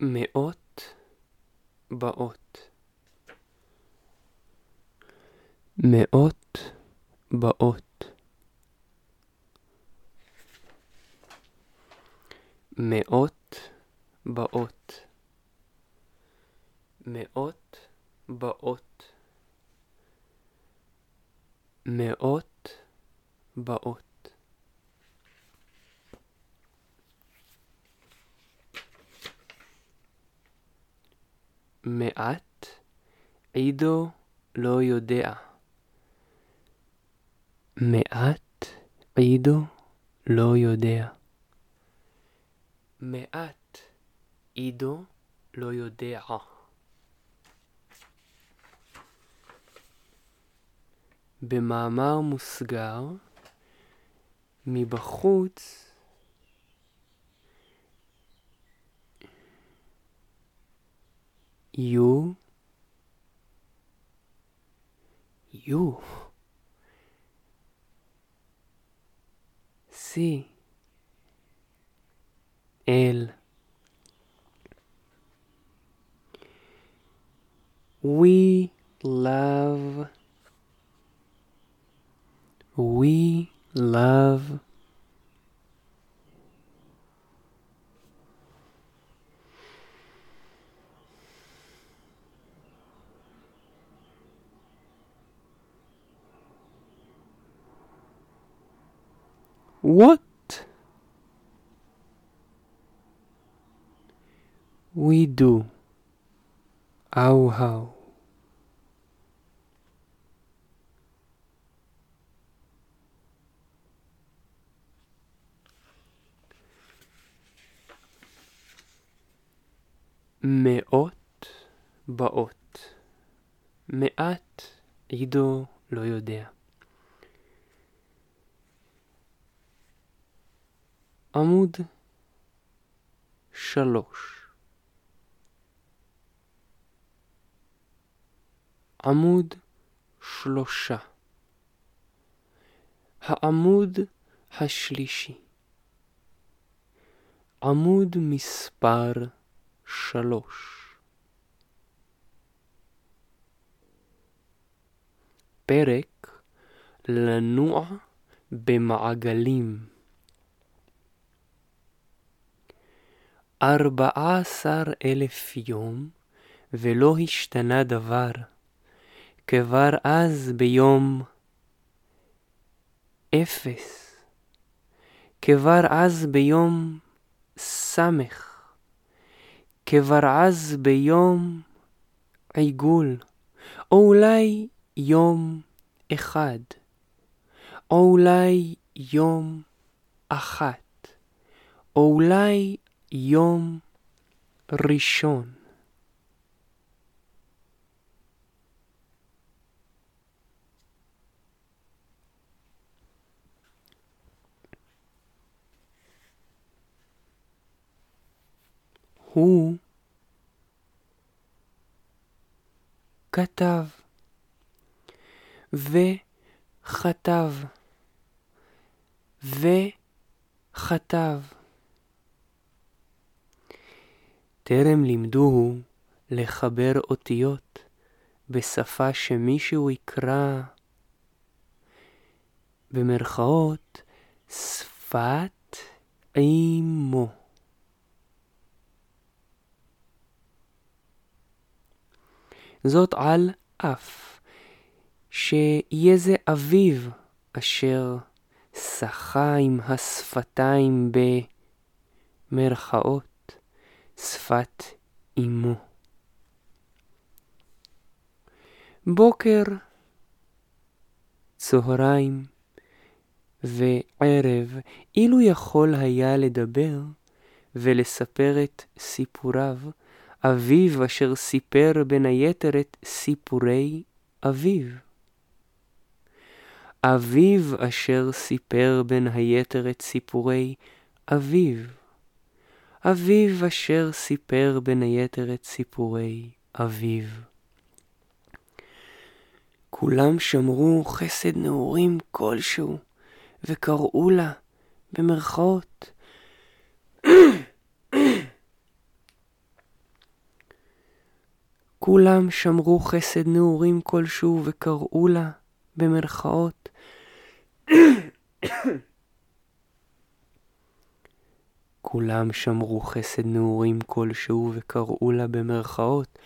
מאות באות. מאות באות. מאות באות. מאות באות. מאות באות מעט עידו לא יודע. מעט עידו לא יודע. מעט עידו לא יודע. במאמר מוסגר, מבחוץ you. You. Sí. Él we love. We love What we do how how? מאות באות מעט עידו לא יודע עמוד שלוש. עמוד שלושה. העמוד השלישי. עמוד מספר שלוש. פרק לנוע במעגלים ארבעה עשר אלף יום ולא השתנה דבר, כבר אז ביום אפס, כבר אז ביום סמך, כבר אז ביום עיגול, או אולי יום אחד, או אולי יום אחת, או אולי יום ראשון. הוא כתב וכתב וכתב טרם לימדוהו לחבר אותיות בשפה שמישהו יקרא במרכאות שפת אימו. זאת על אף שיהיה זה אביו אשר שחה עם השפתיים במרכאות. שפת אמו. בוקר, צהריים וערב, אילו יכול היה לדבר ולספר את סיפוריו, אביו אשר סיפר בין היתר את סיפורי אביו. אביו אשר סיפר בין היתר את סיפורי אביו. אביו אשר סיפר בין היתר את סיפורי אביו. כולם שמרו חסד נעורים כלשהו, וקראו לה, במרכאות, כולם שמרו חסד נעורים כלשהו וקראו לה, במרכאות, כולם שמרו חסד נעורים כלשהו וקראו לה במרכאות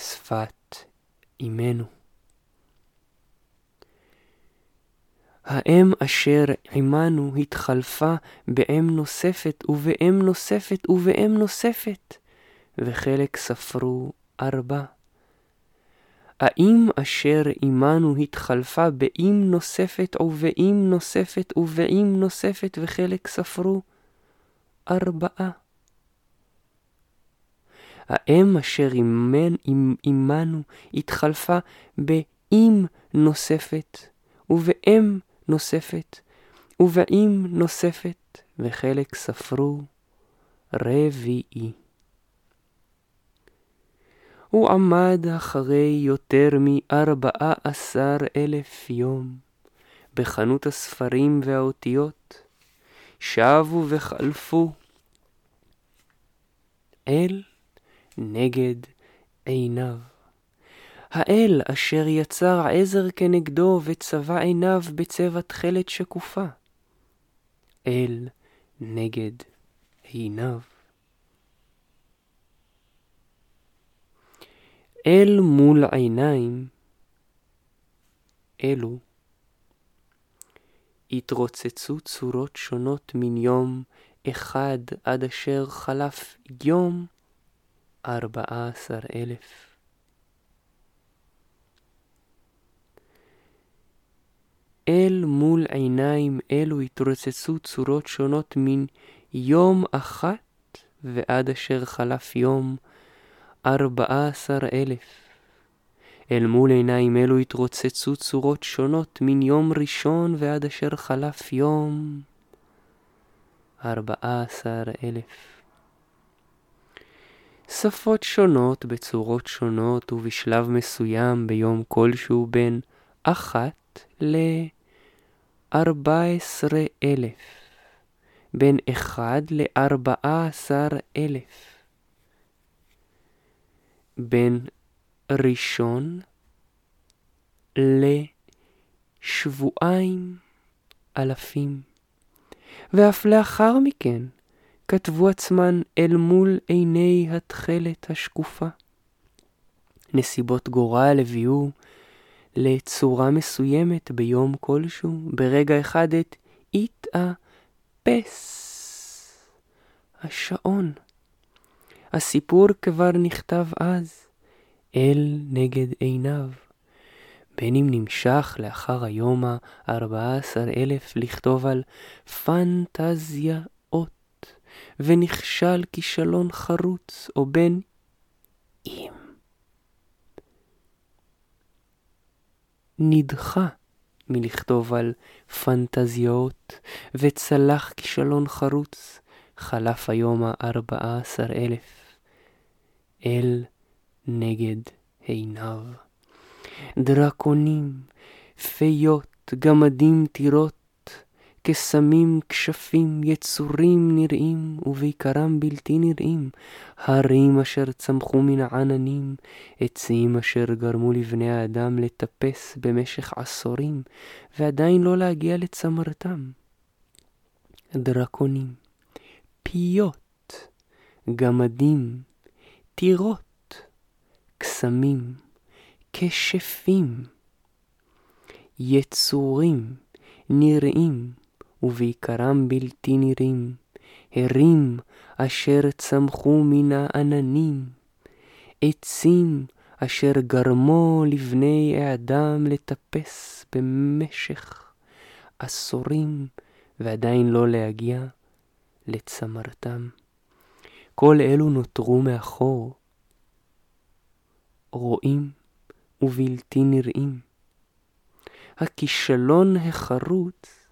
שפת אימנו. האם אשר עמנו התחלפה באם נוספת ובאם נוספת ובאם נוספת, וחלק ספרו ארבע. האם אשר עמנו התחלפה באם נוספת ובאם נוספת ובאם נוספת וחלק ספרו ארבעה. האם אשר עמנו התחלפה באם נוספת ובאם נוספת ובאם נוספת וחלק ספרו רביעי. הוא עמד אחרי יותר מארבעה עשר אלף יום בחנות הספרים והאותיות, שבו וחלפו אל נגד עיניו. האל אשר יצר עזר כנגדו וצבע עיניו בצבע תכלת שקופה. אל נגד עיניו. אל מול עיניים אלו התרוצצו צורות שונות מן יום אחד עד אשר חלף יום ארבעה עשר אלף. אל מול עיניים אלו התרוצצו צורות שונות מן יום אחת ועד אשר חלף יום ארבעה עשר אלף. אל מול עיניים אלו התרוצצו צורות שונות מן יום ראשון ועד אשר חלף יום ארבעה עשר אלף. שפות שונות בצורות שונות ובשלב מסוים ביום כלשהו בין אחת לארבע עשרה אלף, בין אחד לארבעה עשר אלף. בין ראשון לשבועיים אלפים. ואף לאחר מכן כתבו עצמן אל מול עיני התכלת השקופה. נסיבות גורל הביאו לצורה מסוימת ביום כלשהו, ברגע אחד את התאפס השעון. הסיפור כבר נכתב אז, אל נגד עיניו. בין אם נמשך לאחר היום ה-14 אלף לכתוב על פנטזיאות, ונכשל כישלון חרוץ, או בין אם נדחה מלכתוב על פנטזיות, וצלח כישלון חרוץ, חלף היום ה-14 אלף. אל נגד עיניו. דרקונים, פיות, גמדים טירות, קסמים, כשפים, יצורים נראים, ובעיקרם בלתי נראים, הרים אשר צמחו מן העננים, עצים אשר גרמו לבני האדם לטפס במשך עשורים, ועדיין לא להגיע לצמרתם. דרקונים, פיות, גמדים, טירות, קסמים, כשפים, יצורים, נראים, ובעיקרם בלתי נראים, הרים אשר צמחו מן העננים, עצים אשר גרמו לבני האדם לטפס במשך עשורים, ועדיין לא להגיע לצמרתם. כל אלו נותרו מאחור, רואים ובלתי נראים. הכישלון החרוץ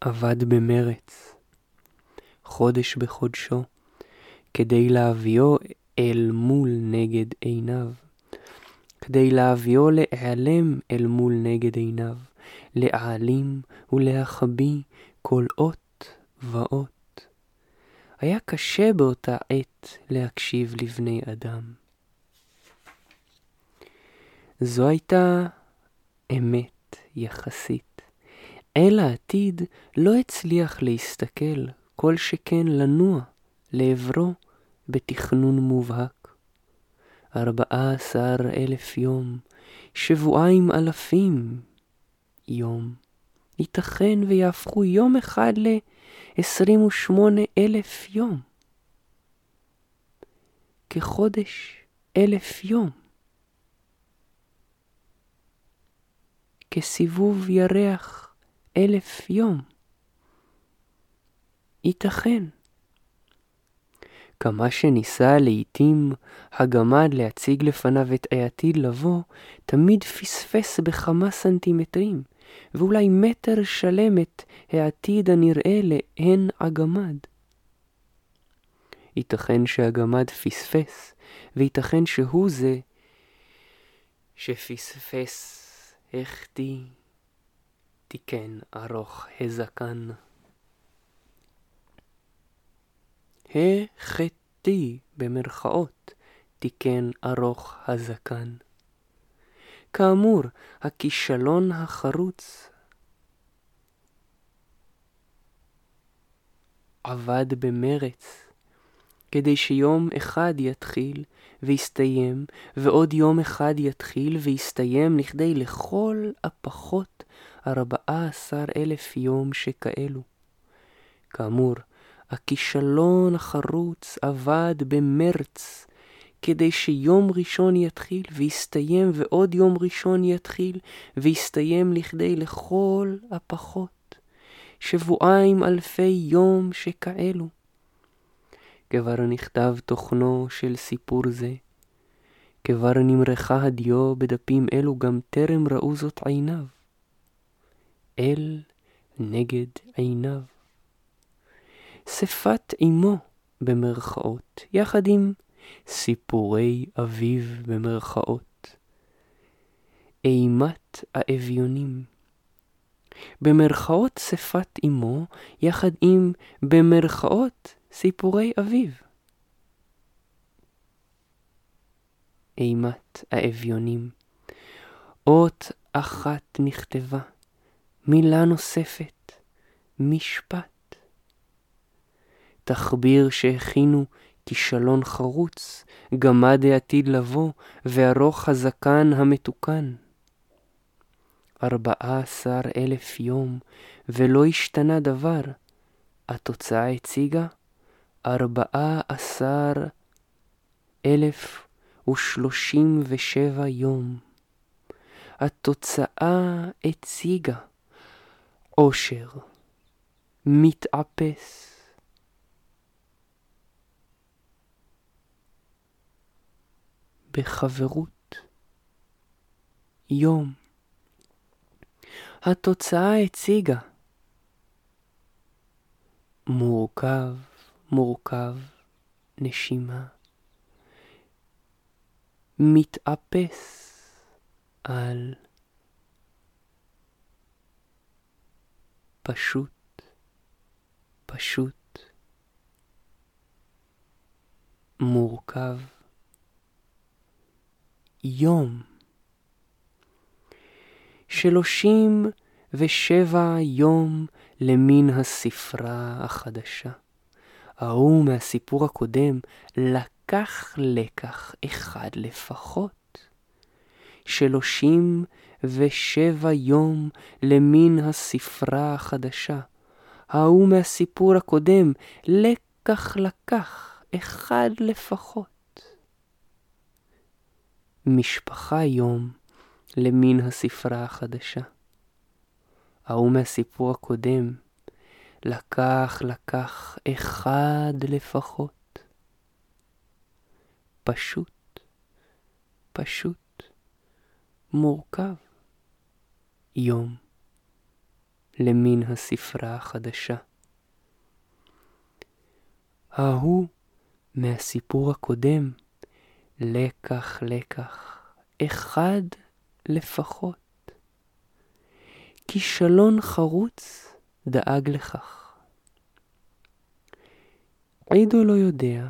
עבד במרץ, חודש בחודשו, כדי להביאו אל מול נגד עיניו. כדי להביאו להיעלם אל מול נגד עיניו, להעלים ולהחביא כל אות ואות. היה קשה באותה עת להקשיב לבני אדם. זו הייתה אמת יחסית. אל העתיד לא הצליח להסתכל, כל שכן לנוע לעברו בתכנון מובהק. ארבעה עשר אלף יום, שבועיים אלפים יום. ייתכן ויהפכו יום אחד ל-28 אלף יום. כחודש אלף יום. כסיבוב ירח אלף יום. ייתכן. כמה שניסה לעתים הגמד להציג לפניו את העתיד לבוא, תמיד פספס בכמה סנטימטרים, ואולי מטר שלם את העתיד הנראה לעין הגמד. ייתכן שהגמד פספס, וייתכן שהוא זה שפספס החטיא, תיקן ארוך הזקן. החטיא במרכאות, תיקן ארוך הזקן. כאמור, הכישלון החרוץ עבד במרץ, כדי שיום אחד יתחיל ויסתיים, ועוד יום אחד יתחיל ויסתיים לכדי לכל הפחות ארבעה עשר אלף יום שכאלו. כאמור, הכישלון החרוץ עבד במרץ, כדי שיום ראשון יתחיל ויסתיים, ועוד יום ראשון יתחיל ויסתיים לכדי לכל הפחות שבועיים אלפי יום שכאלו. כבר נכתב תוכנו של סיפור זה, כבר נמרחה הדיו בדפים אלו גם טרם ראו זאת עיניו. אל נגד עיניו. שפת אמו במרכאות, יחד עם סיפורי אביו במרכאות. אימת האביונים. במרכאות שפת אמו, יחד עם במרכאות סיפורי אביו. אימת האביונים. אות אחת נכתבה, מילה נוספת, משפט. תחביר שהכינו כישלון חרוץ, גמד העתיד לבוא, וארוך הזקן המתוקן. ארבעה עשר אלף יום, ולא השתנה דבר. התוצאה הציגה ארבעה עשר אלף ושלושים ושבע יום. התוצאה הציגה עושר, מתאפס, בחברות. יום. התוצאה הציגה. מורכב, מורכב, נשימה. מתאפס על פשוט, פשוט, מורכב. יום. שלושים ושבע יום למין הספרה החדשה. ההוא מהסיפור הקודם לקח לקח אחד לפחות. שלושים ושבע יום למין הספרה החדשה. ההוא מהסיפור הקודם לקח לקח אחד לפחות. משפחה יום למין הספרה החדשה. ההוא מהסיפור הקודם לקח לקח אחד לפחות. פשוט, פשוט, מורכב. יום למין הספרה החדשה. ההוא מהסיפור הקודם לקח לקח אחד לפחות. כישלון חרוץ דאג לכך. עידו לא יודע,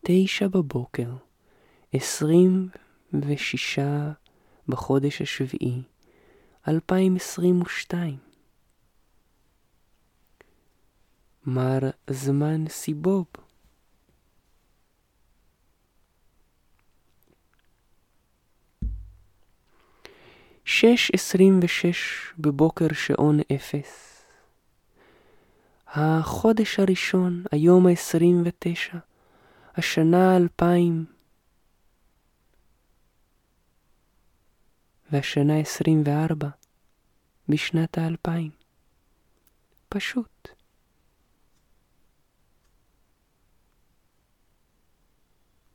תשע בבוקר, עשרים ושישה בחודש השביעי, 2022. מר זמן סיבוב. שש עשרים ושש בבוקר שעון אפס. החודש הראשון, היום העשרים ותשע, השנה אלפיים. והשנה עשרים וארבע, בשנת האלפיים. פשוט.